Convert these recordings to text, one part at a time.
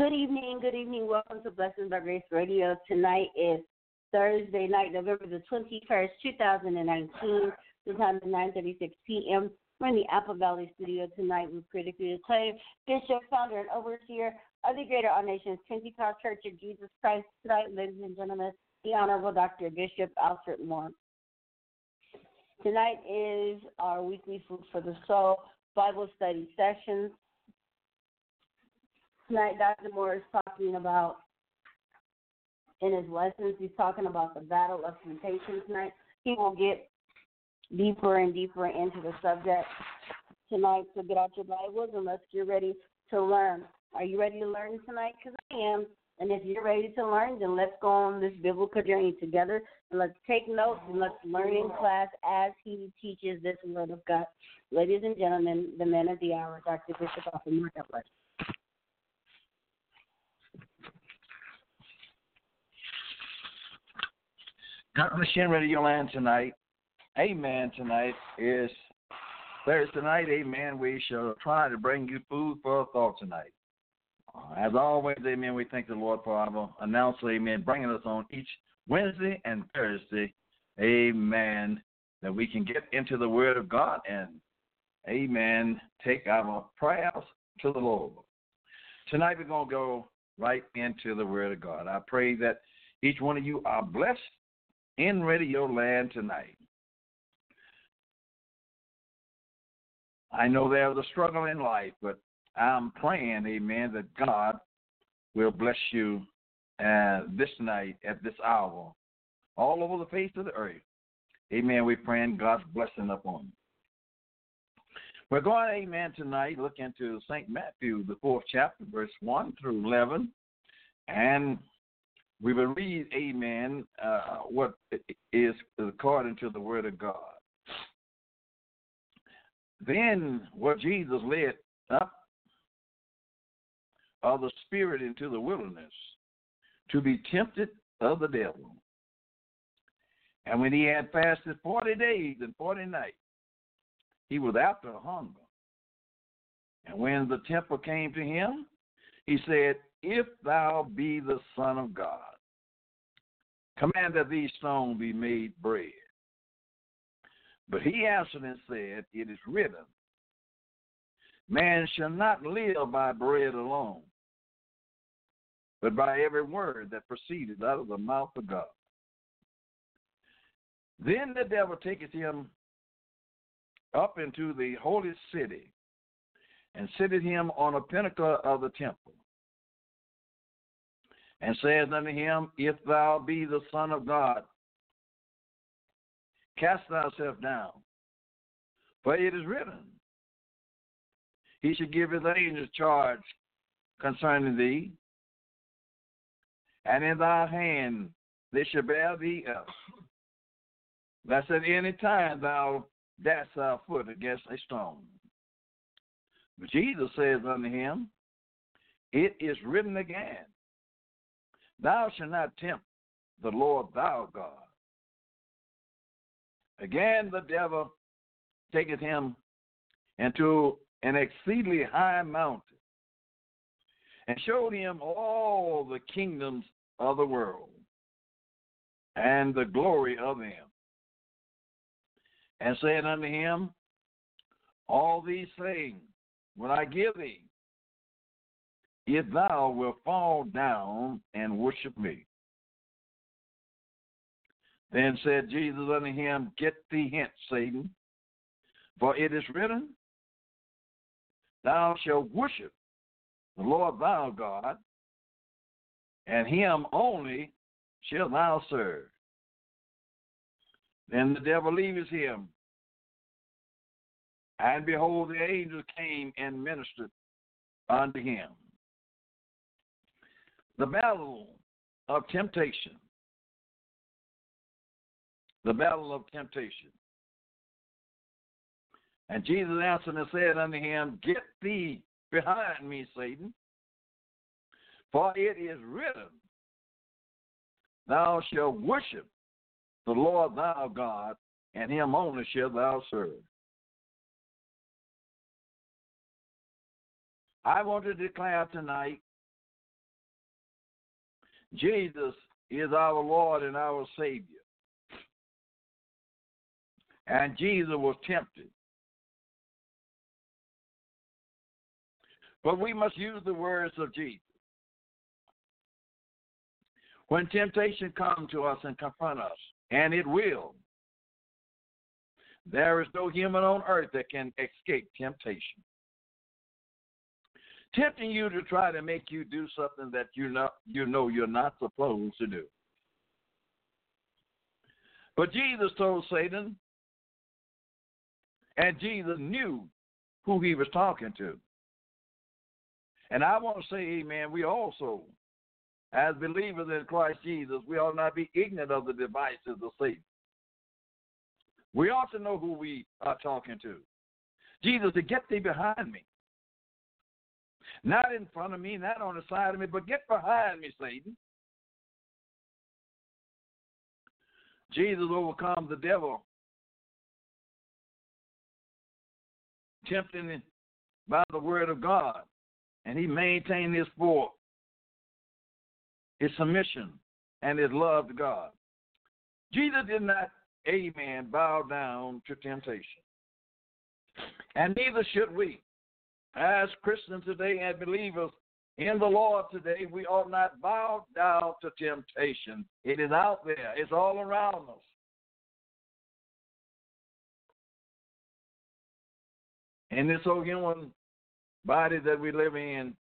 Good evening, good evening. Welcome to Blessings by Grace Radio. Tonight is Thursday night, November the 21st, 2019. The time is 9.36 p.m. We're in the Apple Valley studio tonight with critically acclaimed Bishop, founder, and overseer of the Greater All Nations Pentecost Church of Jesus Christ. Tonight, ladies and gentlemen, the Honorable Dr. Bishop Alfred Moore. Tonight is our weekly Food for the Soul Bible study sessions. Tonight, Dr. Moore is talking about, in his lessons, he's talking about the battle of temptation tonight. He will get deeper and deeper into the subject tonight. So get out your Bibles and let's get ready to learn. Are you ready to learn tonight? Because I am. And if you're ready to learn, then let's go on this biblical journey together and let's take notes and let's learn in class as he teaches this word of God. Ladies and gentlemen, the man of the hour, Dr. Bishop Alfred Moore. Bless. on the Shin Radio Land tonight, Amen. Tonight is Thursday night, Amen. We shall try to bring you food for thought tonight. Uh, as always, Amen. We thank the Lord for our announcer, Amen, bringing us on each Wednesday and Thursday amen, that we can get into the Word of God and, amen, take our prayers to the Lord. Tonight we're going to go right into the Word of God. I pray that each one of you are blessed in radio land tonight. I know there's a struggle in life, but I'm praying, amen, that God will bless you uh, this night at this hour all over the face of the earth. Amen. We're praying God's blessing upon you. We're going, amen, tonight, look into St. Matthew, the fourth chapter, verse 1 through 11. And we will read, amen, uh, what is according to the word of God. Then what Jesus led up of the Spirit into the wilderness to be tempted of the devil. And when he had fasted 40 days and 40 nights, he was after hunger. And when the tempter came to him, he said, If thou be the Son of God, command that these stones be made bread. But he answered and said, It is written, Man shall not live by bread alone, but by every word that proceeded out of the mouth of God. Then the devil taketh him up into the holy city and sitteth him on a pinnacle of the temple and says unto him, If thou be the Son of God, cast thyself down. For it is written, He should give his angels charge concerning thee, and in thy hand they shall bear thee up. Lest at any time thou dash thy foot against a stone. But Jesus says unto him, It is written again, Thou shalt not tempt the Lord thy God. Again, the devil taketh him into an exceedingly high mountain and showed him all the kingdoms of the world and the glory of them, and said unto him, All these things will I give thee, if thou wilt fall down and worship me. Then said Jesus unto him, Get thee hence, Satan, for it is written, Thou shalt worship the Lord thy God, and him only shalt thou serve. Then the devil leaves him, and behold, the angels came and ministered unto him. The battle of temptation. The battle of temptation. And Jesus answered and said unto him, Get thee behind me, Satan, for it is written, Thou shalt worship the Lord thy God, and him only shalt thou serve. I want to declare tonight Jesus is our Lord and our Savior. And Jesus was tempted. But we must use the words of Jesus. When temptation comes to us and confront us, and it will, there is no human on earth that can escape temptation. Tempting you to try to make you do something that you know you know you're not supposed to do. But Jesus told Satan, and Jesus knew who he was talking to. And I want to say, amen, we also, as believers in Christ Jesus, we ought not be ignorant of the devices of Satan. We ought to know who we are talking to. Jesus said, Get thee behind me. Not in front of me, not on the side of me, but get behind me, Satan. Jesus overcomes the devil, tempting by the word of God, and he maintained his fort, his submission, and his love to God. Jesus did not amen, bow down to temptation. And neither should we. As Christians today and believers in the Lord today, we ought not bow down to temptation. It is out there, it's all around us. And this old human body that we live in,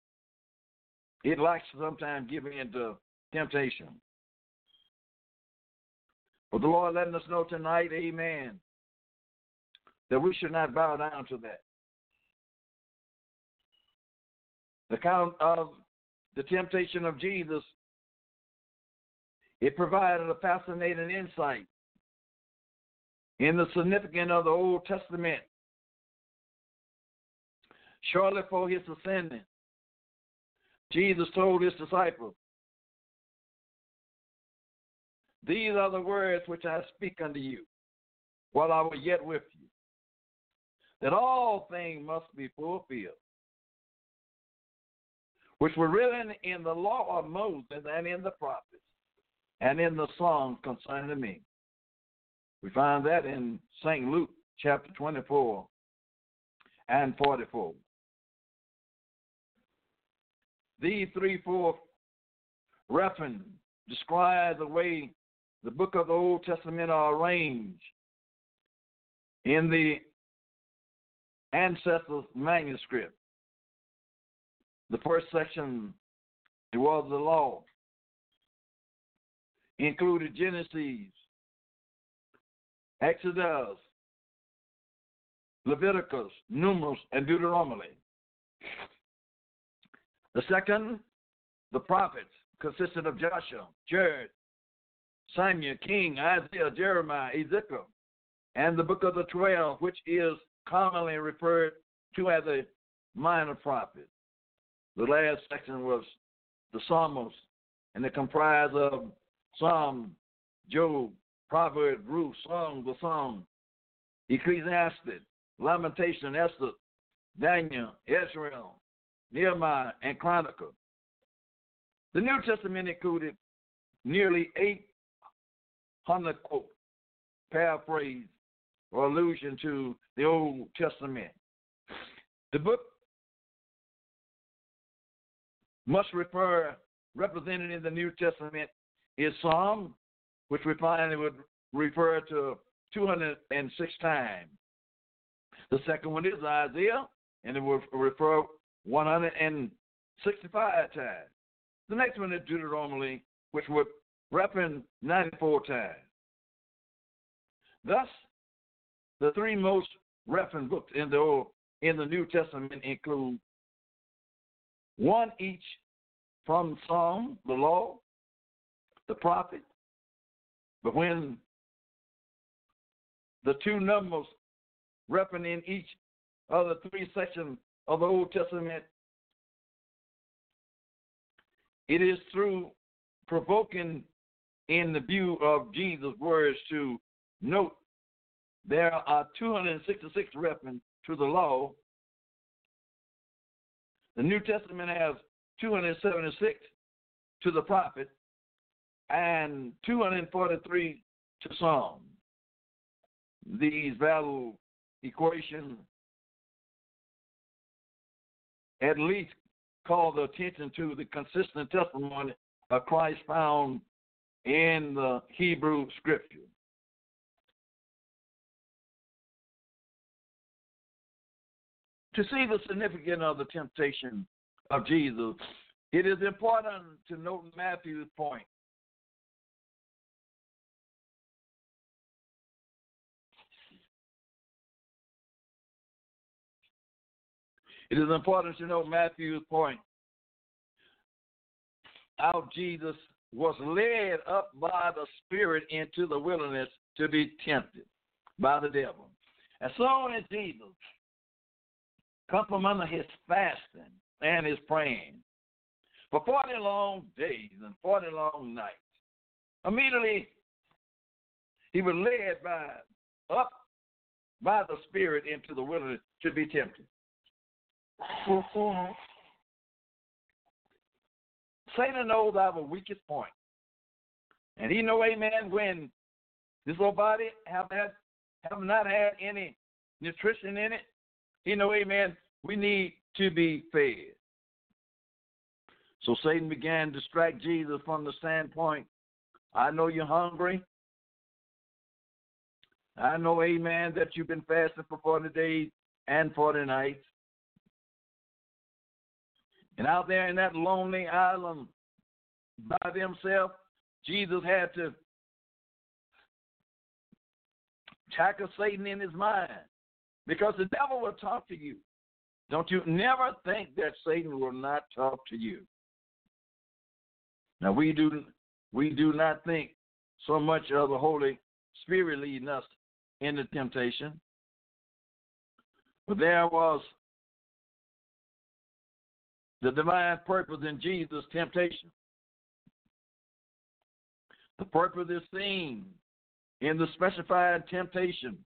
it likes to sometimes give in to temptation. But the Lord letting us know tonight, amen, that we should not bow down to that. The count of the temptation of Jesus, it provided a fascinating insight in the significance of the Old Testament. Shortly before his ascending, Jesus told his disciples, These are the words which I speak unto you while I was yet with you, that all things must be fulfilled, which were written in the law of Moses and in the prophets and in the Psalms concerning me. We find that in St. Luke chapter 24 and 44. These three, four references describe the way the book of the Old Testament are arranged in the ancestors' manuscript. The first section was the law, included Genesis, Exodus, Leviticus, Numbers, and Deuteronomy. The second, the prophets, consisted of Joshua, Jared, Samuel, King, Isaiah, Jeremiah, Ezekiel, and the book of the twelve, which is commonly referred to as a minor prophet. The last section was the Psalms, and it comprised of Psalm, Job, Proverbs, Ruth, Song, the Psalm, Ecclesiastes, Lamentation, Esther, Daniel, Ezra, Nehemiah, and Chronicle. The New Testament included nearly 800 quotes, paraphrase, or allusion to the Old Testament. The book must refer, represented in the New Testament, is Psalm, which we find it would refer to 206 times. The second one is Isaiah, and it will refer 165 times. The next one is Deuteronomy, which would reference 94 times. Thus, the three most referenced books in the Old, in the New Testament include one each from Psalm, the law, the prophet, but when the two numbers in each of the three sections of the Old Testament, it is through provoking in the view of Jesus' words to note there are 266 references to the law. The New Testament has 276 to the prophet and 243 to Psalm. These value equations at least call the attention to the consistent testimony of Christ found in the Hebrew scripture. To see the significance of the temptation of Jesus, it is important to note Matthew's point. It is important to note Matthew's point. How Jesus was led up by the Spirit into the wilderness to be tempted by the devil. As soon as Jesus under his fasting and his praying for 40 long days and 40 long nights, immediately he was led by up by the Spirit into the wilderness to be tempted. Satan knows our weakest point. And he know, amen, when This little body have had have not had any nutrition in it. You know, amen. We need to be fed. So Satan began to distract Jesus from the standpoint I know you're hungry. I know, amen, that you've been fasting for 40 days and 40 nights. And out there in that lonely island by themselves, Jesus had to tackle Satan in his mind because the devil will talk to you. Don't you never think that Satan will not talk to you. Now we do we do not think so much of the Holy Spirit leading us into temptation. But there was the divine purpose in Jesus' temptation. The purpose is seen in the specified temptation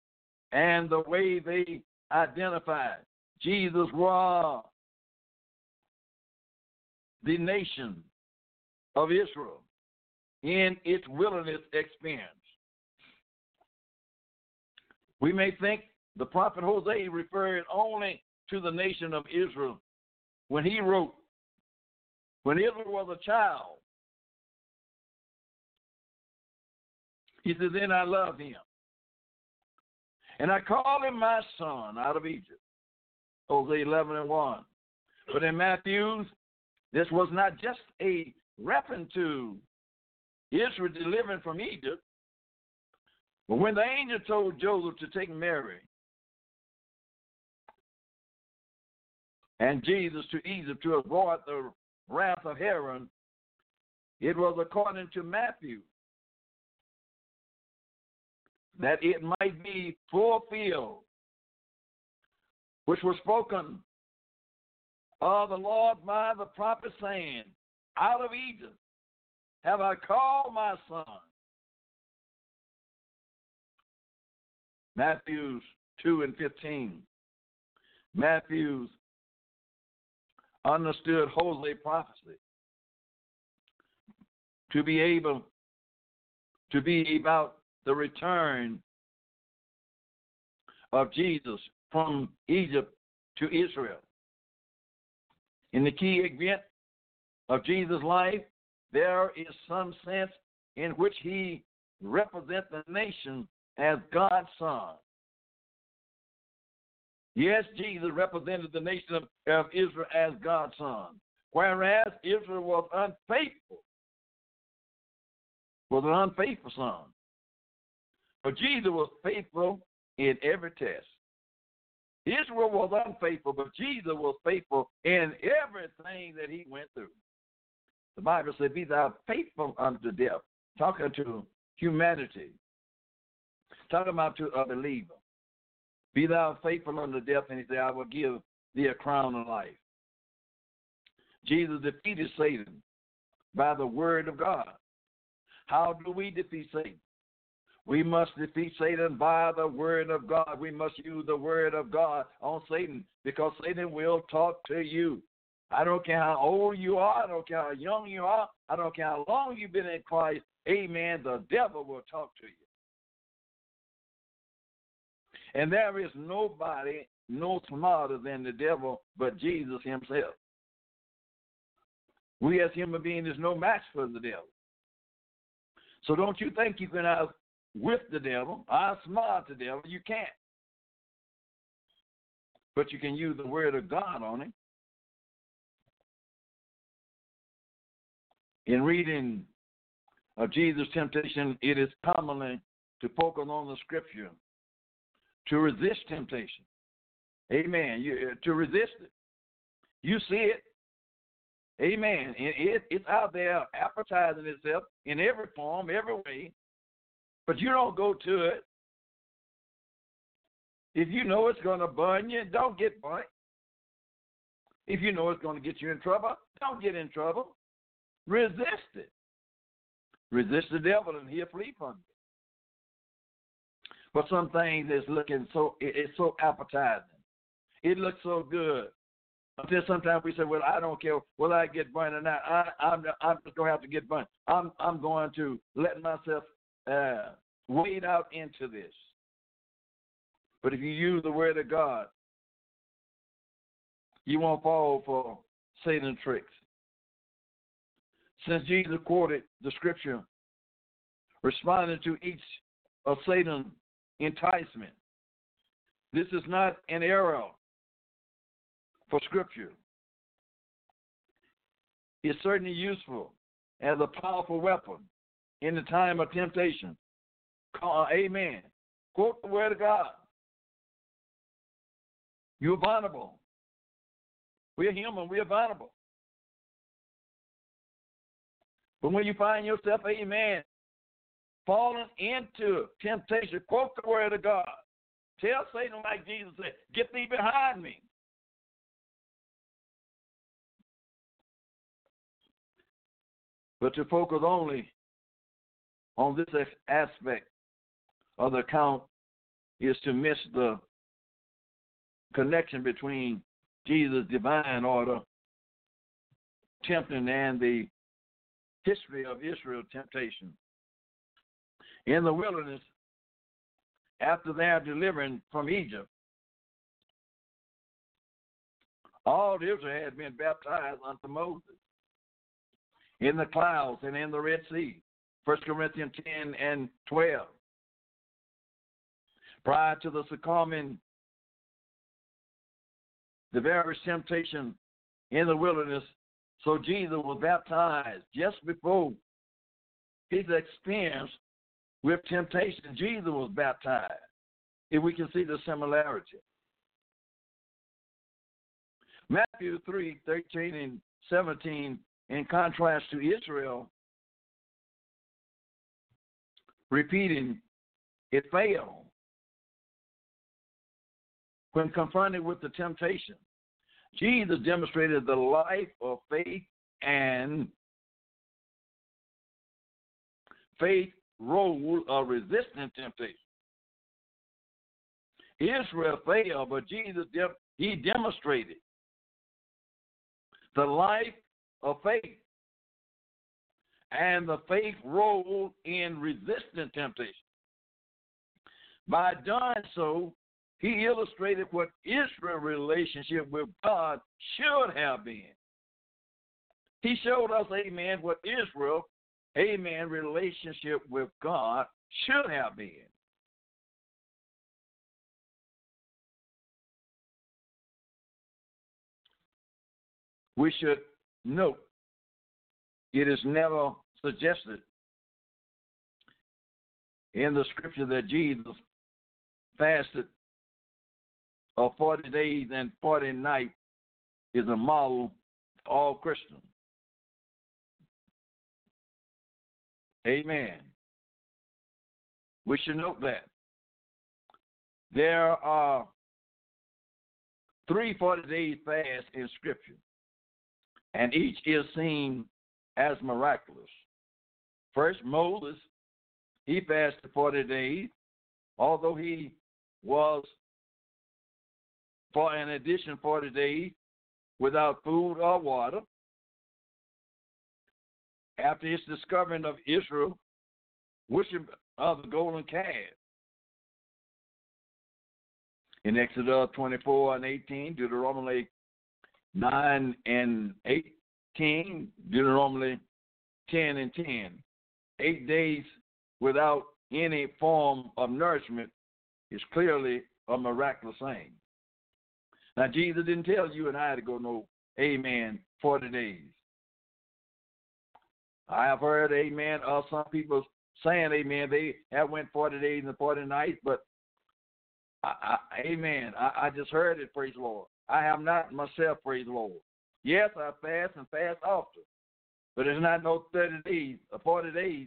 and the way they identified. Jesus was the nation of Israel in its wilderness experience. We may think the prophet Hosea referred only to the nation of Israel when he wrote, when Israel was a child, he said, Then I loved him. And I called him my son out of Egypt. Hosea 11 and 1. But in Matthew's, this was not just a reference to Israel delivering from Egypt, but when the angel told Joseph to take Mary and Jesus to Egypt to avoid the wrath of Herod, it was according to Matthew that it might be fulfilled, which was spoken of the Lord by the prophet, saying, Out of Egypt have I called my son. Matthews 2 and 15. Matthews understood Hosea prophecy to be able to be about the return of Jesus from Egypt to Israel. In the key event of Jesus' life, there is some sense in which he represents the nation as God's son. Yes, Jesus represented the nation of, of Israel as God's son, whereas Israel was unfaithful, was an unfaithful son. But Jesus was faithful in every test. Israel was unfaithful, but Jesus was faithful in everything that he went through. The Bible said, Be thou faithful unto death, talking to humanity, talking about to a believer. Be thou faithful unto death, and he said, I will give thee a crown of life. Jesus defeated Satan by the word of God. How do we defeat Satan? We must defeat Satan by the word of God. We must use the word of God on Satan because Satan will talk to you. I don't care how old you are. I don't care how young you are. I don't care how long you've been in Christ. Amen. The devil will talk to you. And there is nobody no smarter than the devil but Jesus himself. We as human beings is no match for the devil. So don't you think you can out with the devil, I outsmart the devil. You can't. But you can use the word of God on him. In reading of Jesus' temptation, it is commonly to focus on the scripture to resist temptation. Amen. You, uh, to resist it. You see it. Amen. And it, it's out there advertising itself in every form, every way. But you don't go to it. If you know it's going to burn you, don't get burnt. If you know it's going to get you in trouble, don't get in trouble. Resist it. Resist the devil and he'll flee from you. But some things is looking so it's so appetizing. It looks so good. Until sometimes we say, "Well, I don't care whether I get burned or not. I, I'm I'm just gonna have to get burned. I'm I'm going to let myself uh, wade out into this. But if you use the word of God, you won't fall for Satan's tricks. Since Jesus quoted the scripture responding to each of Satan's enticement, this is not an error for scripture. It's certainly useful as a powerful weapon in the time of temptation. Call, uh, amen. Quote the word of God. You're vulnerable. We're human. We're vulnerable. But when you find yourself, amen, falling into temptation, quote the word of God. Tell Satan like Jesus said, get thee behind me. But to focus only on this aspect of the account is to miss the connection between Jesus' divine order, tempting, and the history of Israel's temptation. In the wilderness, after their delivering from Egypt, all Israel had been baptized unto Moses in the clouds and in the Red Sea. 1 Corinthians 10 and 12. Prior to the succumbing, the various temptation in the wilderness, so Jesus was baptized just before his experience with temptation. Jesus was baptized. If we can see the similarity. Matthew 3 13 and 17, in contrast to Israel, repeating, it failed. When confronted with the temptation, Jesus demonstrated the life of faith and faith role of resisting temptation. Israel failed, but Jesus he demonstrated the life of faith and the faith role in resisting temptation. By doing so, he illustrated what Israel's relationship with God should have been. He showed us, amen, what Israel, amen, relationship with God should have been. We should note it is never suggested in the scripture that Jesus fasted of 40 days and 40 nights is a model for all Christians. Amen. We should note that. There are three 40 days fast in Scripture, and each is seen as miraculous. First, Moses, he fasted 40 days, although he was for an addition 40 days without food or water. After his discovering of Israel, worship of the golden calf. In Exodus 24 and 18, Deuteronomy 9 and 18, Deuteronomy 10 and 10. Eight days without any form of nourishment is clearly a miraculous thing. Now, Jesus didn't tell you and I to go no, amen, 40 days. I have heard, amen, of some people saying, amen, they have went 40 days and 40 nights, but, I, I, amen, I, I just heard it, praise the Lord. I have not myself, praise the Lord. Yes, I fast and fast often, but it's not no 30 days or 40 days.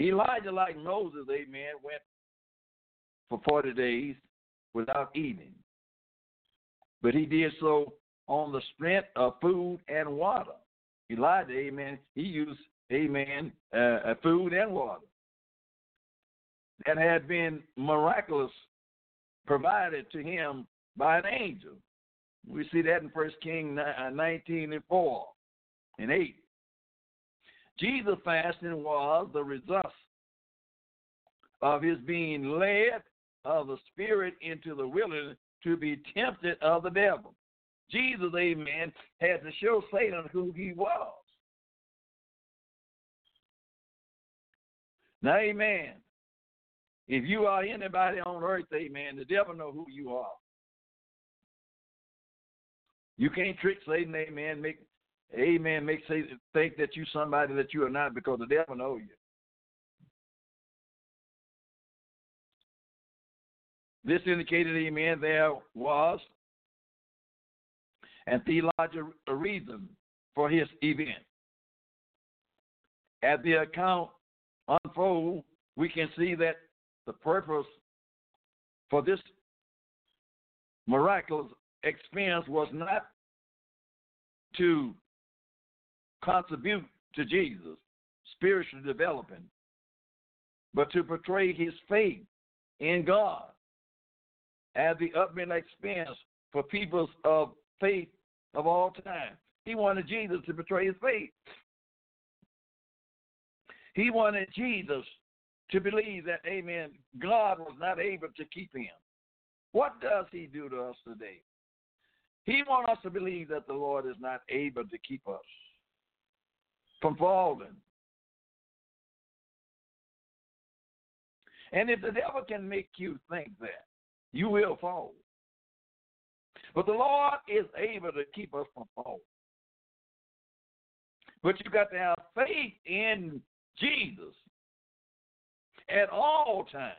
Elijah, like Moses, amen, went for 40 days without eating. But he did so on the strength of food and water. Elijah, amen, he used, amen, uh, food and water. That had been miraculous provided to him by an angel. We see that in First King uh, 19 and 4 and 8. Jesus fasting was the result of his being led of the Spirit into the wilderness to be tempted of the devil. Jesus, amen, had to show Satan who he was. Now, amen. If you are anybody on earth, amen, the devil know who you are. You can't trick Satan, amen, make amen, make Satan think that you somebody that you are not because the devil know you. This indicated, amen, there was and theological reason for his event. As the account unfold, we can see that the purpose for this miraculous experience was not to contribute to Jesus' spiritually developing, but to portray his faith in God as the ultimate expense for peoples of faith of all time. He wanted Jesus to portray his faith. He wanted Jesus to believe that, amen, God was not able to keep him. What does he do to us today? He wants us to believe that the Lord is not able to keep us from falling. And if the devil can make you think that, you will fall. But the Lord is able to keep us from falling. But you got to have faith in Jesus at all times.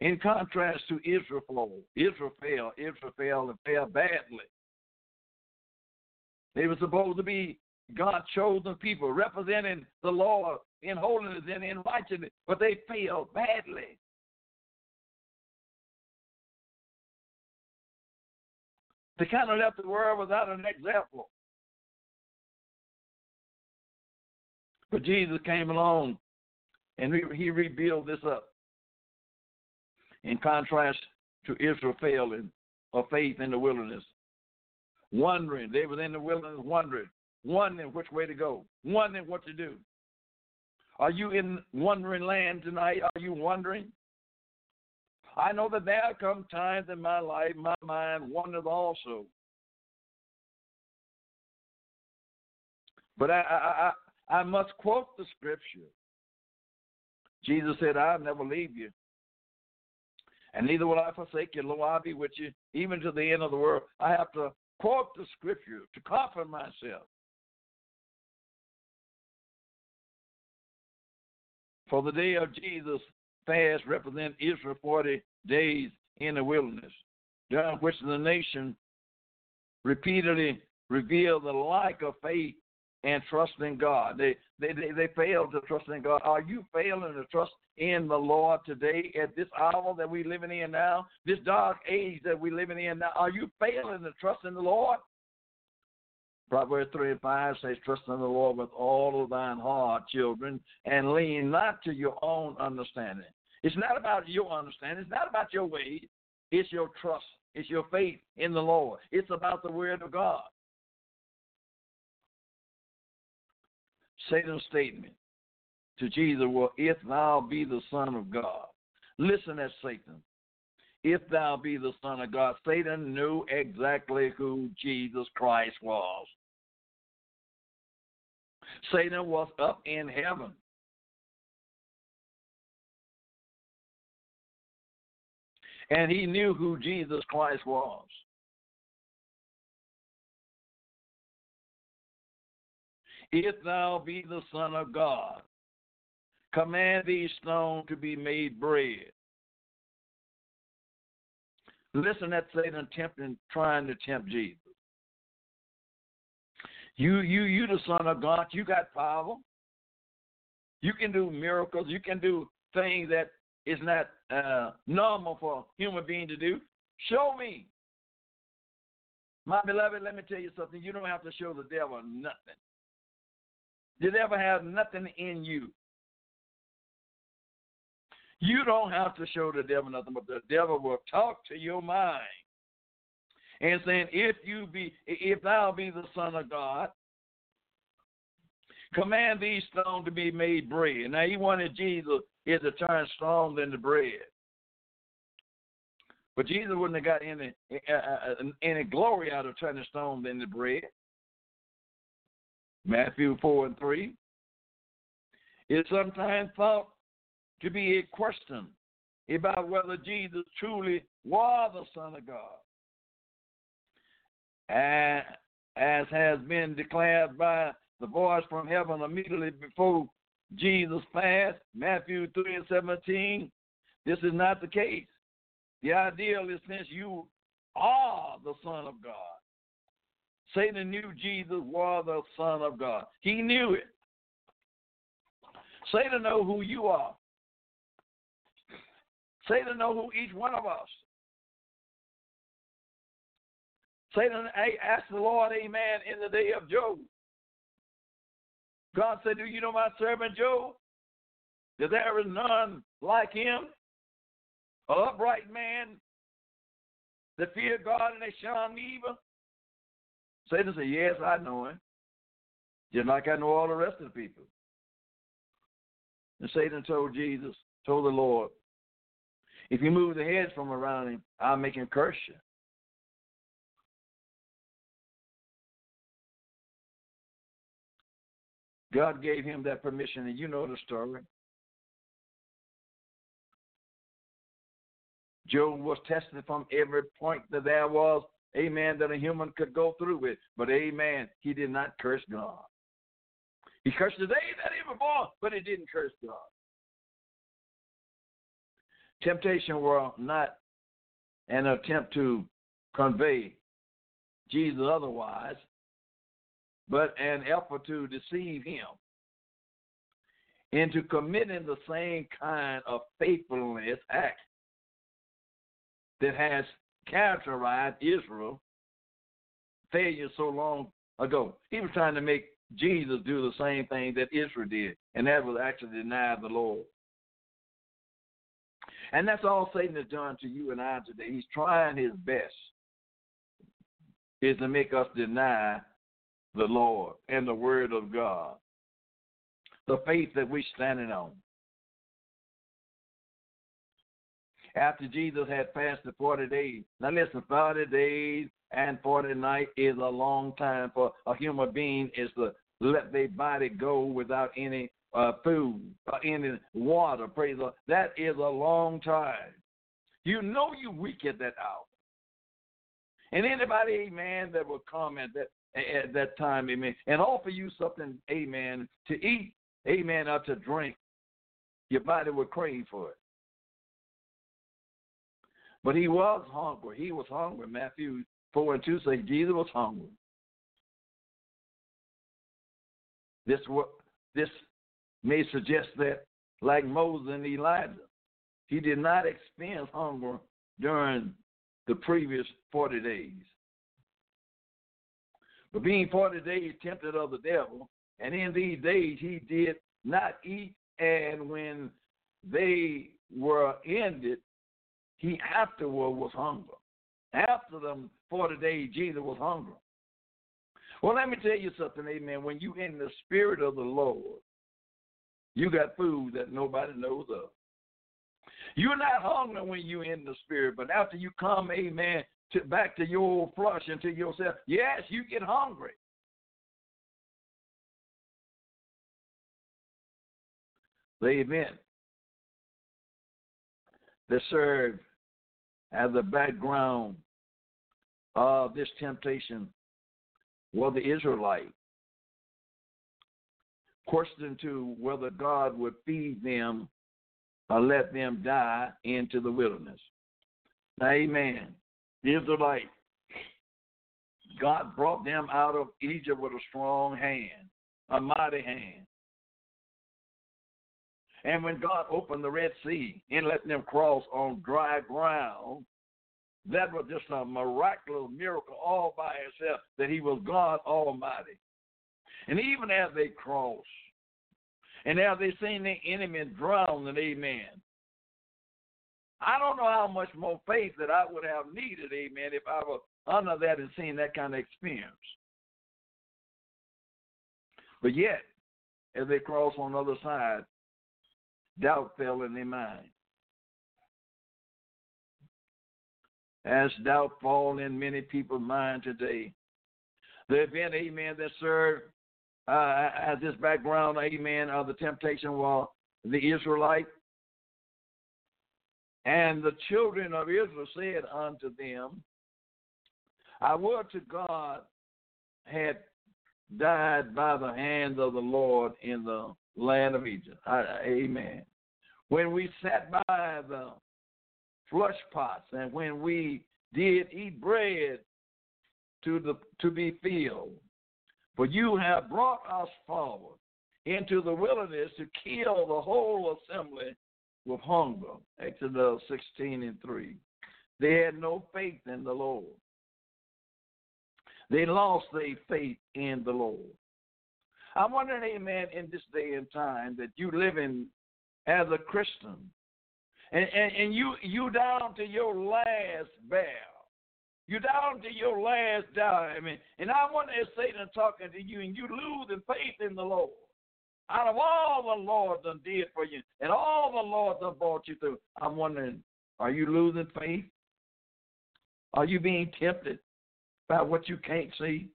In contrast to Israel, Israel fell, Israel fell and fell badly. They were supposed to be God chosen people representing the Lord in holiness and in righteousness, but they failed badly. They kind of left the world without an example. But Jesus came along and he, he rebuilt this up. In contrast to Israel failing of faith in the wilderness, wondering. They were in the wilderness wondering, wondering which way to go, wondering what to do. Are you in wondering land tonight? Are you wondering? I know that there come times in my life my mind wanders also. But I, I, I, I must quote the scripture. Jesus said, I'll never leave you. And neither will I forsake you. Lo, I'll be with you even to the end of the world. I have to quote the scripture to comfort myself. For the day of Jesus fast represents Israel 40 days in the wilderness, during which the nation repeatedly revealed the lack of faith and trust in God. They, they, they, they failed to trust in God. Are you failing to trust in the Lord today at this hour that we're living in now, this dark age that we're living in now? Are you failing to trust in the Lord? Proverbs 3 and 5 says, Trust in the Lord with all of thine heart, children, and lean not to your own understanding. It's not about your understanding. It's not about your ways. It's your trust. It's your faith in the Lord. It's about the Word of God. Satan's statement to Jesus was, If thou be the Son of God. Listen at Satan. If thou be the Son of God. Satan knew exactly who Jesus Christ was. Satan was up in heaven. And he knew who Jesus Christ was. If thou be the Son of God, command these stones to be made bread. Listen at Satan tempting, trying to tempt Jesus. You, you, you, the Son of God. You got power. You can do miracles. You can do things that is not uh, normal for a human being to do. Show me. My beloved, let me tell you something. You don't have to show the devil nothing. The devil has nothing in you. You don't have to show the devil nothing, but the devil will talk to your mind and saying, "If you be, if thou be the Son of God, Command these stones to be made bread. Now he wanted Jesus is to turn stones into bread. But Jesus wouldn't have got any uh, uh, any glory out of turning stones into bread. Matthew 4 and 3. is sometimes thought to be a question about whether Jesus truly was the Son of God. And as has been declared by the voice from heaven immediately before Jesus passed, Matthew 3 and 17, this is not the case. The ideal is since you are the Son of God. Satan knew Jesus was the Son of God. He knew it. Satan know who you are. Satan know who each one of us. Satan asked the Lord, Amen, in the day of Job. God said, Do you know my servant Job? That there is none like him, an upright man that fear God and they shun evil. Satan said, Yes, I know him. Just like I know all the rest of the people. And Satan told Jesus, told the Lord, if you move the heads from around him, I'll make him curse you. God gave him that permission, and you know the story. Job was tested from every point that there was, amen, that a human could go through with. But, amen, he did not curse God. He cursed the day that he was born, but he didn't curse God. Temptation was not an attempt to convey Jesus otherwise, but an effort to deceive him into committing the same kind of faithfulness act that has characterized Israel failure so long ago. He was trying to make Jesus do the same thing that Israel did, and that was actually deny the Lord. And that's all Satan has done to you and I today. He's trying his best is to make us deny the Lord and the Word of God, the faith that we're standing on. After Jesus had fasted 40 days, now listen, 40 days and 40 nights is a long time for a human being is to let their body go without any uh, food or any water. Praise the Lord. That is a long time. You know you weak at that hour. And anybody, amen, that will comment that at that time, amen, and offer you something, amen, to eat, amen, or to drink, your body would crave for it. But he was hungry. He was hungry. Matthew 4 and 2 say Jesus was hungry. This this may suggest that, like Moses and Elijah, he did not experience hunger during the previous 40 days. But being 40 days tempted of the devil, and in these days he did not eat, and when they were ended, he afterward was hungry. After them 40 days, Jesus was hungry. Well, let me tell you something, amen. When you in the spirit of the Lord, you got food that nobody knows of. You're not hungry when you're in the spirit, but after you come, amen, to back to your old flush and to yourself, yes, you get hungry. The event that served as the background of this temptation was the Israelite question to whether God would feed them or let them die into the wilderness. Now, amen. The Israelites, God brought them out of Egypt with a strong hand, a mighty hand. And when God opened the Red Sea and let them cross on dry ground, that was just a miraculous miracle all by itself that He was God Almighty. And even as they crossed, and as they seen the enemy drown, and amen. I don't know how much more faith that I would have needed, amen, if I was under that and seen that kind of experience. But yet, as they crossed on the other side, doubt fell in their mind. As doubt fall in many people's mind today, the event, amen, that served uh, as this background, amen, of the temptation was the Israelite. And the children of Israel said unto them, I would to God had died by the hands of the Lord in the land of Egypt. I, amen. When we sat by the flush pots and when we did eat bread to the to be filled. For you have brought us forward into the wilderness to kill the whole assembly with hunger. Exodus 16 and 3. They had no faith in the Lord. They lost their faith in the Lord. I'm wondering, amen, in this day and time that you live in as a Christian, and, and, and you you down to your last bear. You down to your last dime. And, and I wonder if Satan talking to you and you losing faith in the Lord. Out of all the Lord done did for you and all the Lord done brought you through, I'm wondering, are you losing faith? Are you being tempted by what you can't see?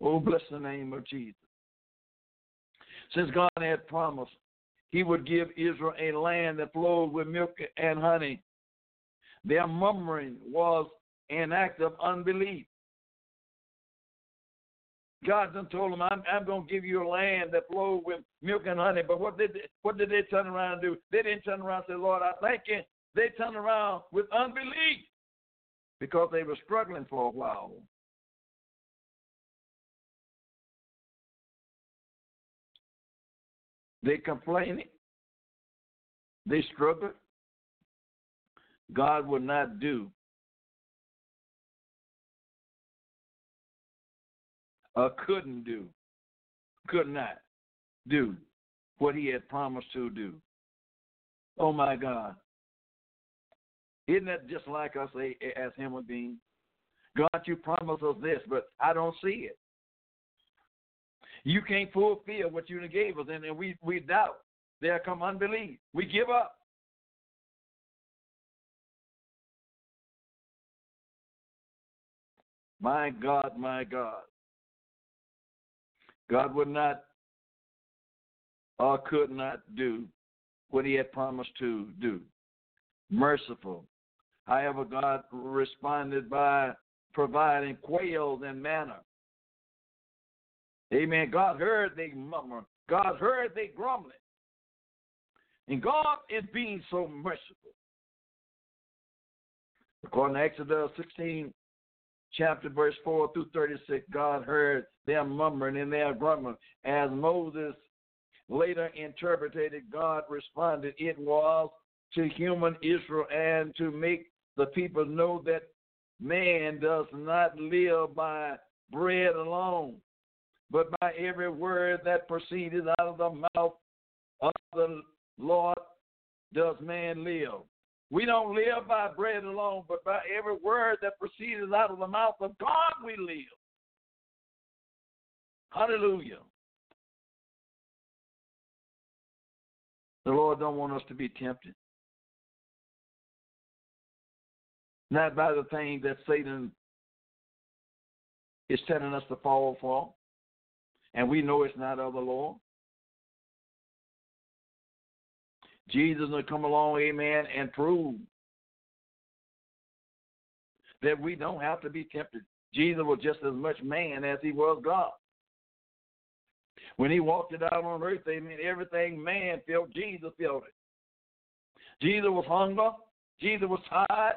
Oh, bless the name of Jesus. Since God had promised he would give Israel a land that flowed with milk and honey, their murmuring was an act of unbelief. God then told them, I'm, I'm going to give you a land that flowed with milk and honey. But what did, they, what did they turn around and do? They didn't turn around and say, Lord, I thank you. They turned around with unbelief because they were struggling for a while. They complaining. They struggled. God would not do or couldn't do, could not do what he had promised to do. Oh my God. Isn't that just like us as human beings? God, you promised us this, but I don't see it. You can't fulfill what you gave us, and, we, we doubt. There come unbelief. We give up. My God, my God. God would not or could not do what he had promised to do. Merciful. However, God responded by providing quails and manna. Amen. God heard they murmur. God heard they grumbling. And God is being so merciful. According to Exodus 16, chapter verse 4 through 36, God heard them murmuring and their grumbling. As Moses later interpreted, God responded, it was to human Israel and to make the people know that man does not live by bread alone, but by every word that proceeded out of the mouth of the Lord does man live. We don't live by bread alone, but by every word that proceeds out of the mouth of God we live. Hallelujah. The Lord don't want us to be tempted. Not by the things that Satan is telling us to fall for. And we know it's not of the Lord. Jesus will come along, amen, and prove that we don't have to be tempted. Jesus was just as much man as he was God. When he walked it out on earth, amen, everything man felt, Jesus felt it. Jesus was hungry. Jesus was tired.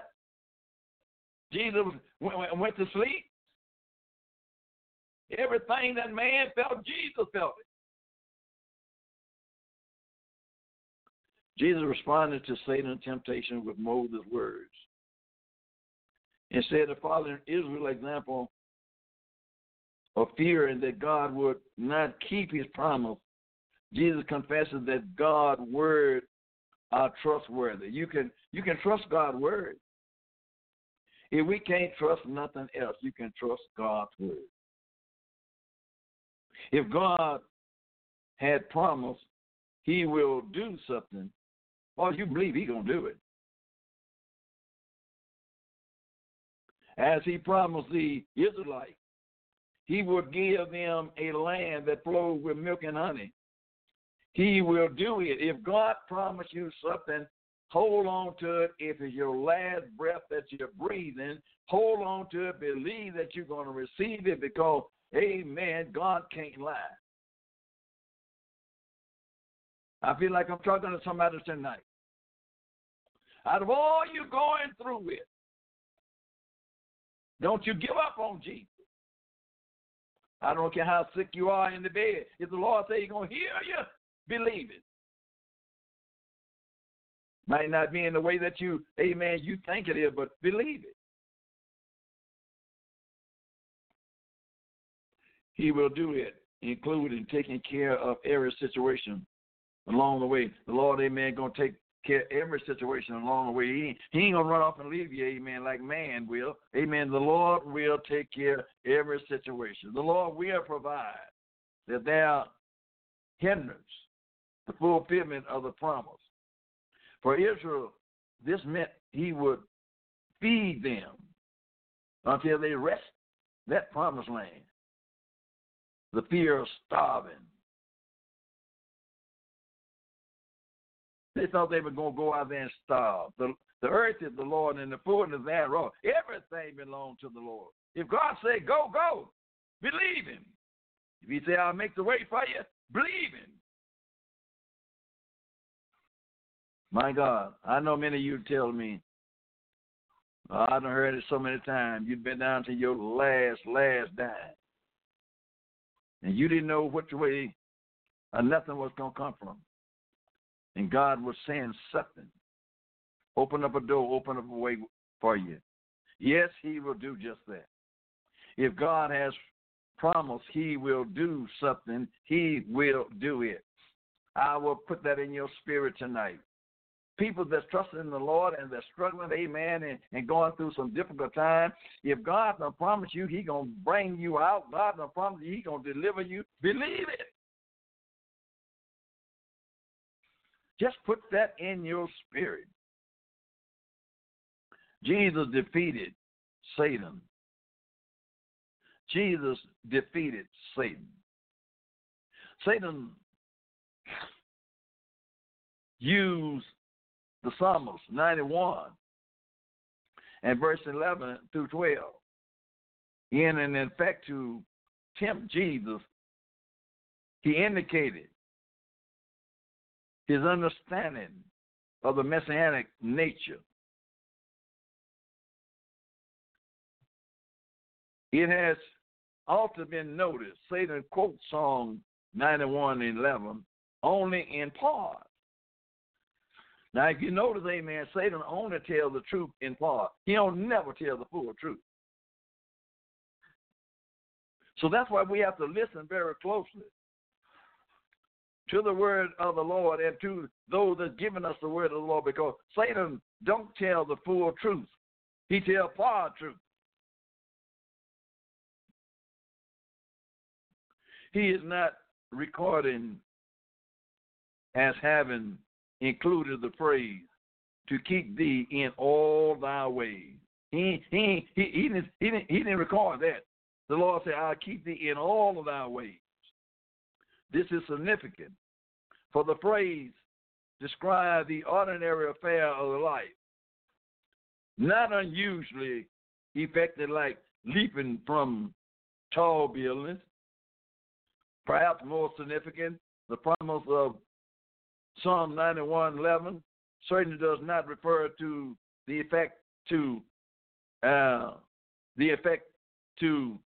Jesus went, went to sleep. Everything that man felt, Jesus felt it. Jesus responded to Satan's temptation with Moses' words. Instead of following Israel's example of fearing that God would not keep his promise, Jesus confesses that God's word are trustworthy. You can you can trust God's word. If we can't trust nothing else, you can trust God's word. If mm-hmm. God had promised he will do something, well, you believe he going to do it. As he promised the Israelites, he would give them a land that flowed with milk and honey. He will do it. If God promised you something, hold on to it. If it's your last breath that you're breathing, hold on to it. Believe that you're going to receive it because, amen, God can't lie. I feel like I'm talking to somebody tonight. Out of all you're going through with, don't you give up on Jesus. I don't care how sick you are in the bed. If the Lord say He's going to heal you, believe it. Might not be in the way that you, amen, you think it is, but believe it. He will do it, including taking care of every situation along the way. The Lord, amen, going to take care of every situation along the way. He, he ain't going to run off and leave you, amen, like man will. Amen. The Lord will take care of every situation. The Lord will provide that there hindrance the fulfillment of the promise. For Israel, this meant he would feed them until they rest that promised land. The fear of starving. They thought they were going to go out there and starve. The, the earth is the Lord and the fullness thereof. Everything belongs to the Lord. If God say go, go. Believe him. If he say I'll make the way for you, believe him. My God, I know many of you tell me, I've heard it so many times, you've been down to your last, last dime. And you didn't know which way or nothing was going to come from. And God was saying something. Open up a door, open up a way for you. Yes, He will do just that. If God has promised He will do something, He will do it. I will put that in your spirit tonight people that's trusting in the Lord and they're struggling, amen, and, and going through some difficult times, if God done promise you he to bring you out, God done promise you he to deliver you, believe it. Just put that in your spirit. Jesus defeated Satan. Jesus defeated Satan. Satan used the Psalms 91 and verse 11 through 12. In an effect to tempt Jesus, he indicated his understanding of the messianic nature. It has also been noticed, Satan quotes Psalm 91 and 11 only in part. Now, if you notice, amen, Satan only tells the truth in part. He don't never tell the full truth. So that's why we have to listen very closely to the word of the Lord and to those that given us the word of the Lord because Satan don't tell the full truth. He tell part truth. He is not recording as having included the phrase to keep thee in all thy ways. He he he, he didn't he didn't he didn't record that. The Lord said, I'll keep thee in all of thy ways. This is significant. For the phrase describe the ordinary affair of life. Not unusually effected like leaping from tall buildings. Perhaps more significant, the promise of Psalm 91:11 certainly does not refer to the effect to uh, the effect to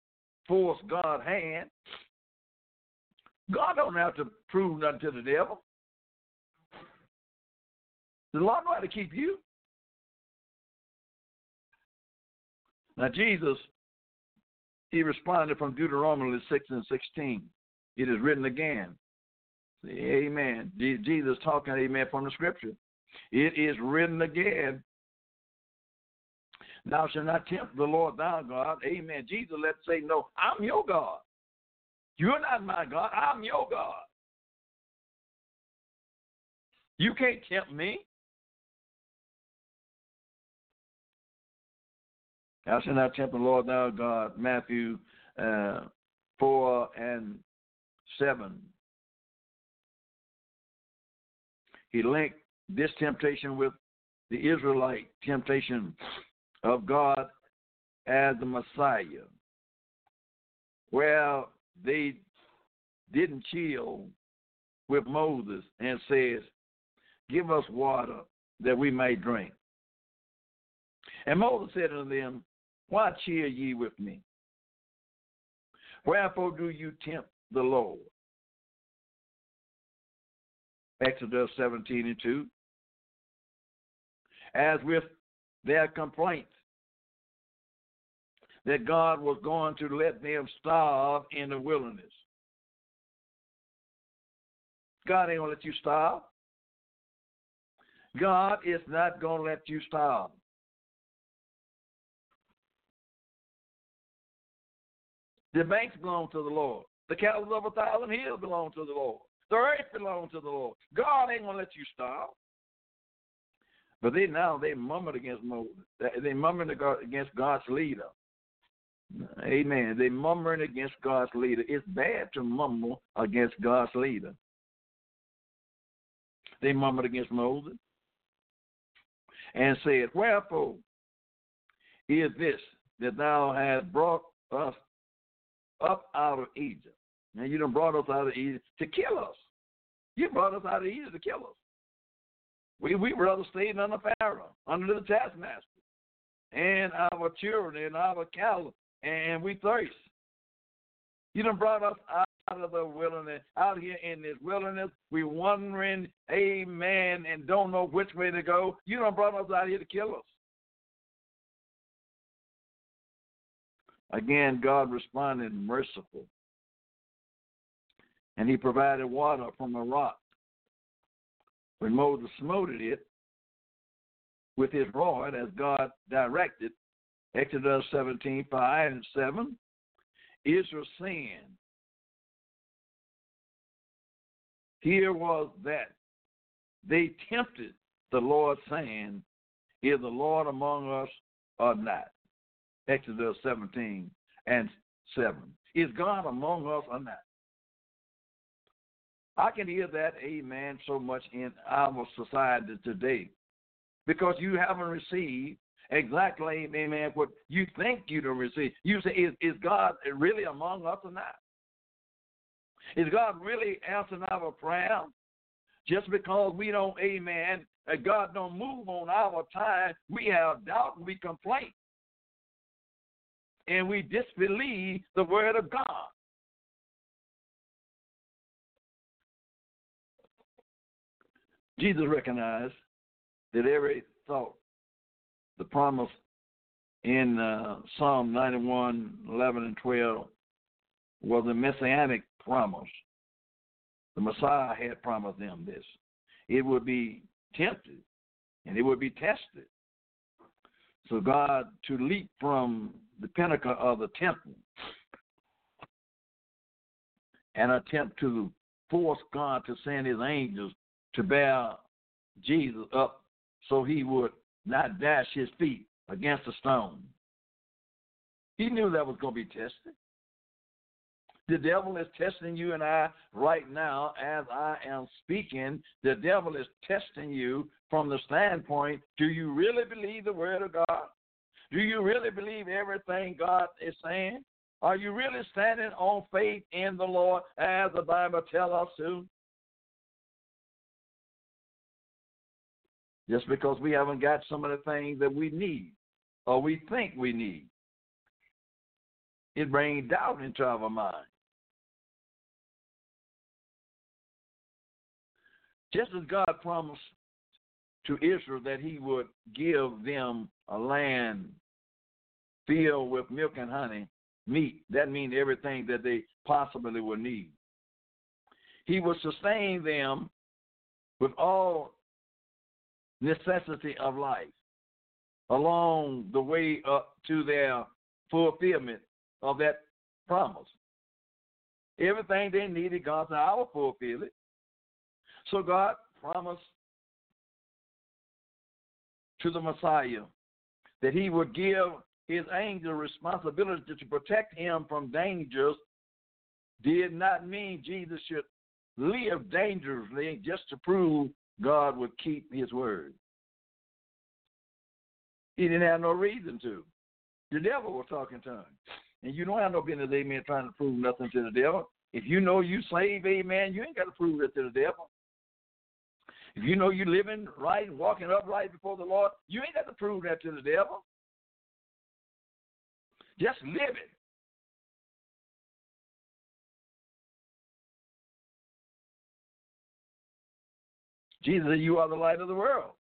force God's hand. God don't have to prove nothing to the devil. The Lord know how to keep you. Now Jesus, he responded from Deuteronomy 6 and 16. It is written again, Amen. Jesus talking, amen, from the scripture. It is written again. Thou shalt not tempt the Lord thy God. Amen. Jesus let's say, No, I'm your God. You're not my God. I'm your God. You can't tempt me. Thou shalt not tempt the Lord thy God. Matthew uh, 4 and 7. He linked this temptation with the Israelite temptation of God as the Messiah, Well, they didn't chill with Moses and says, Give us water that we may drink. And Moses said unto them, Why cheer ye with me? Wherefore do you tempt the Lord? Exodus 17 and 2. As with their complaints that God was going to let them starve in the wilderness. God ain't going to let you starve. God is not going to let you starve. The banks belong to the Lord. The cattle of a thousand hills belong to the Lord. The earth belongs to the Lord. God ain't gonna let you starve. But they now they murmured against Moses. They murmured against God's leader. Amen. They murmuring against God's leader. It's bad to murmur against God's leader. They murmured against Moses and said, Wherefore is this that thou hast brought us up out of Egypt? Now you done brought us out of Egypt to kill us. You brought us out of Egypt to kill us. We we rather stayed under Pharaoh, under the taskmaster, and our children and our cattle, and we thirst. You done brought us out of the wilderness, out here in this wilderness. We wandering, amen, and don't know which way to go. You done brought us out here to kill us. Again, God responded merciful and he provided water from a rock. When Moses smote it with his rod as God directed, Exodus 17, 5 and 7, Israel sinned. Here was that they tempted the Lord, saying, Is the Lord among us or not? Exodus 17 and 7. Is God among us or not? I can hear that, amen, so much in our society today because you haven't received exactly, amen, what you think you to receive. You say, is, is God really among us or not? Is God really answering our prayer? Just because we don't, amen, God don't move on our time, we have doubt and we complain. And we disbelieve the word of God. Jesus recognized that every thought, the promise in uh, Psalm 91, 11, and 12 was a messianic promise. The Messiah had promised them this. It would be tempted and it would be tested. So God to leap from the pinnacle of the temple and attempt to force God to send his angels to bear Jesus up so he would not dash his feet against a stone. He knew that was going to be tested. The devil is testing you and I right now as I am speaking. The devil is testing you from the standpoint do you really believe the word of God? Do you really believe everything God is saying? Are you really standing on faith in the Lord as the Bible tells us to? Just because we haven't got some of the things that we need or we think we need. It brings doubt into our mind. Just as God promised to Israel that he would give them a land filled with milk and honey, meat, that means everything that they possibly would need. He would sustain them with all necessity of life along the way up to their fulfillment of that promise. Everything they needed, God said, I will fulfill it. So God promised to the Messiah that he would give his angel responsibility to protect him from dangers did not mean Jesus should live dangerously just to prove God would keep his word. He didn't have no reason to. The devil was talking to him. And you don't have no business, amen, trying to prove nothing to the devil. If you know you saved, amen, you ain't got to prove it to the devil. If you know you living right and walking upright before the Lord, you ain't got to prove that to the devil. Just live it. Jesus said, You are the light of the world.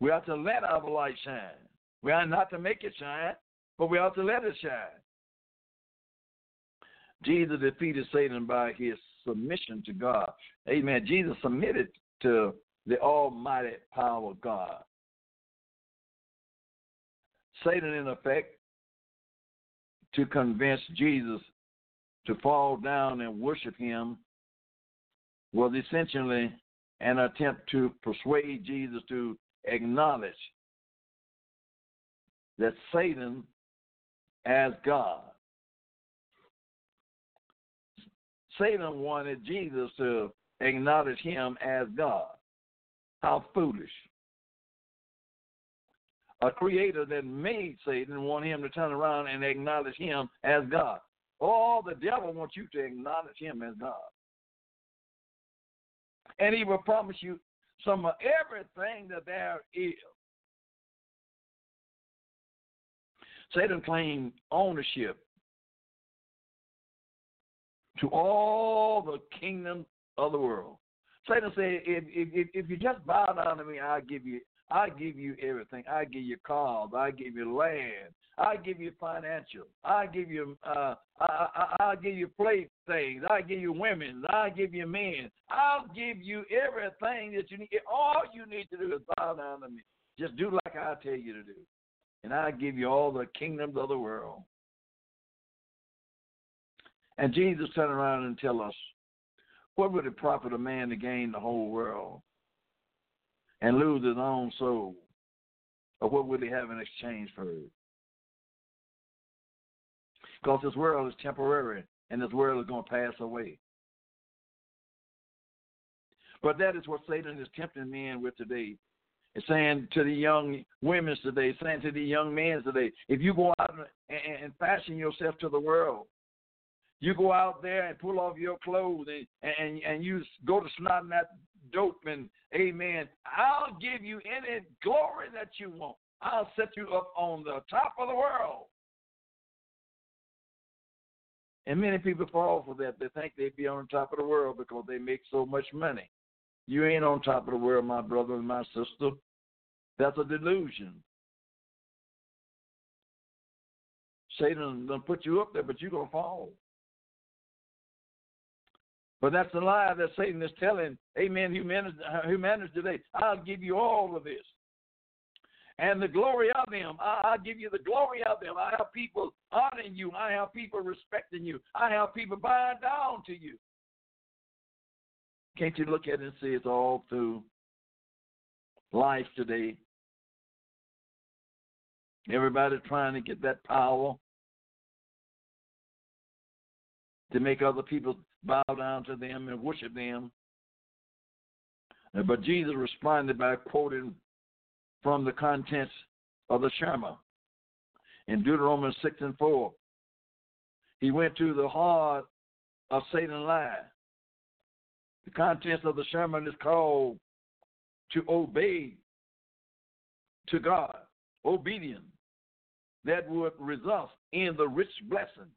We have to let our light shine. We are not to make it shine, but we have to let it shine. Jesus defeated Satan by his submission to God. Amen. Jesus submitted to the almighty power of God. Satan, in effect, to convince Jesus to fall down and worship him was essentially an attempt to persuade Jesus to acknowledge that Satan as God. Satan wanted Jesus to acknowledge him as God. How foolish. A creator that made Satan want him to turn around and acknowledge him as God. All the devil wants you to acknowledge him as God. And he will promise you some of everything that there is. Satan claimed ownership to all the kingdoms of the world. Satan said, if, if, if you just bow down to me, I'll give you I give you everything. I give you cars. I give you land. I give you financial. I give you uh I I I give you play things. I give you women. I give you men. I'll give you everything that you need. All you need to do is bow down to me. Just do like I tell you to do. And I give you all the kingdoms of the world. And Jesus turned around and tell us, what would it profit a man to gain the whole world and lose his own soul? Or what will he have in exchange for it? Because this world is temporary and this world is going to pass away. But that is what Satan is tempting men with today. It's saying to the young women today, saying to the young men today, if you go out and, and fashion yourself to the world, you go out there and pull off your clothes and and, and you go to snotting that amen. I'll give you any glory that you want. I'll set you up on the top of the world. And many people fall for that. They think they'd be on top of the world because they make so much money. You ain't on top of the world, my brother and my sister. That's a delusion. Satan gonna put you up there, but you're gonna fall. But that's the lie that Satan is telling, amen, humanity, uh, humanity today. I'll give you all of this. And the glory of them, I'll give you the glory of them. I have people honoring you. I have people respecting you. I have people bowing down to you. Can't you look at it and see it's all through life today? Everybody trying to get that power to make other people bow down to them and worship them. But Jesus responded by quoting from the contents of the Shema in Deuteronomy 6 and 4. He went to the heart of Satan's lie. The contents of the Shema is called to obey to God, obedience that would result in the rich blessing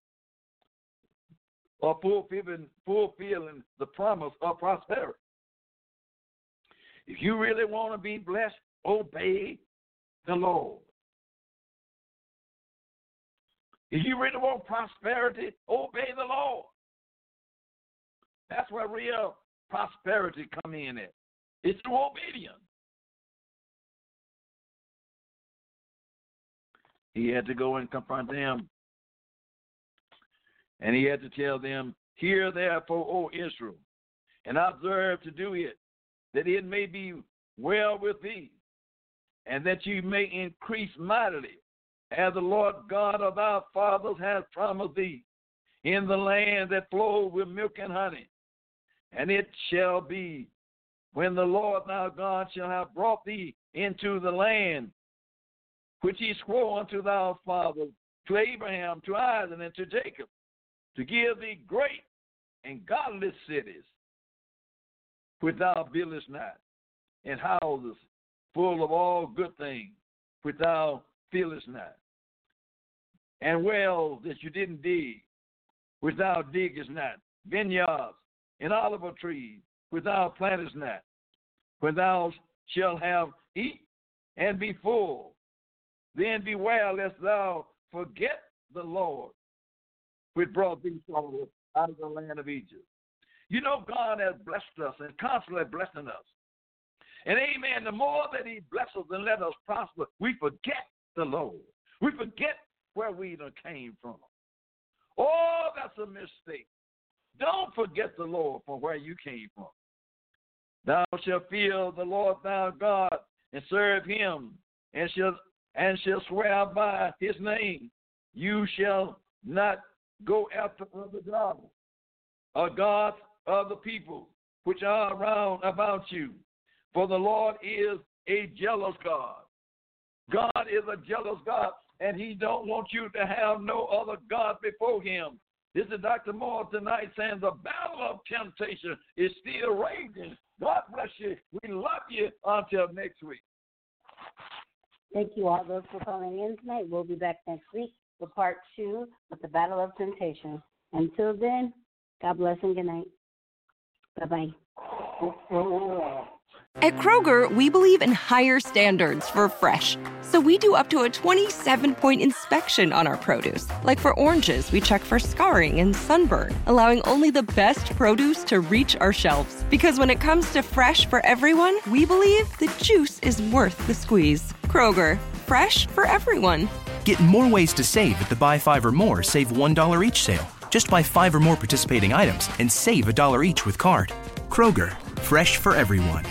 or fulfilling, fulfilling the promise of prosperity. If you really want to be blessed, obey the Lord. If you really want prosperity, obey the Lord. That's where real prosperity come in at. It's through obedience. He had to go and confront them And he had to tell them, Hear therefore, O Israel, and observe to do it, that it may be well with thee, and that you may increase mightily, as the Lord God of our fathers has promised thee, in the land that flows with milk and honey. And it shall be when the Lord thy God shall have brought thee into the land which he swore unto thy fathers, to Abraham, to Isaac, and to Jacob, to give thee great and godly cities, which thou buildest not, and houses full of all good things, which thou fillest not, and wells that you didn't dig, which thou diggest not, vineyards and olive trees, which thou plantest not, when thou shalt have eat and be full. Then beware lest thou forget the Lord, which brought these forth out of the land of Egypt. You know, God has blessed us and constantly blessing us. And amen, the more that He blesses and let us prosper, we forget the Lord. We forget where we came from. Oh, that's a mistake. Don't forget the Lord from where you came from. Thou shalt fear the Lord thy God and serve him, and shall and shall swear by his name. You shall not go after other gods, or gods of the people which are around about you. For the Lord is a jealous God. God is a jealous God, and He don't want you to have no other God before Him. This is Dr. Moore tonight saying the battle of temptation is still raging. God bless you. We love you until next week. Thank you all those for calling in tonight. We'll be back next week for part two of the Battle of Temptation. Until then, God bless and good night. Bye bye. At Kroger, we believe in higher standards for fresh. So we do up to a 27 point inspection on our produce. Like for oranges, we check for scarring and sunburn, allowing only the best produce to reach our shelves. Because when it comes to fresh for everyone, we believe the juice is worth the squeeze. Kroger, fresh for everyone. Get more ways to save at the Buy Five or More Save $1 each sale. Just buy five or more participating items and save a dollar each with card. Kroger, fresh for everyone.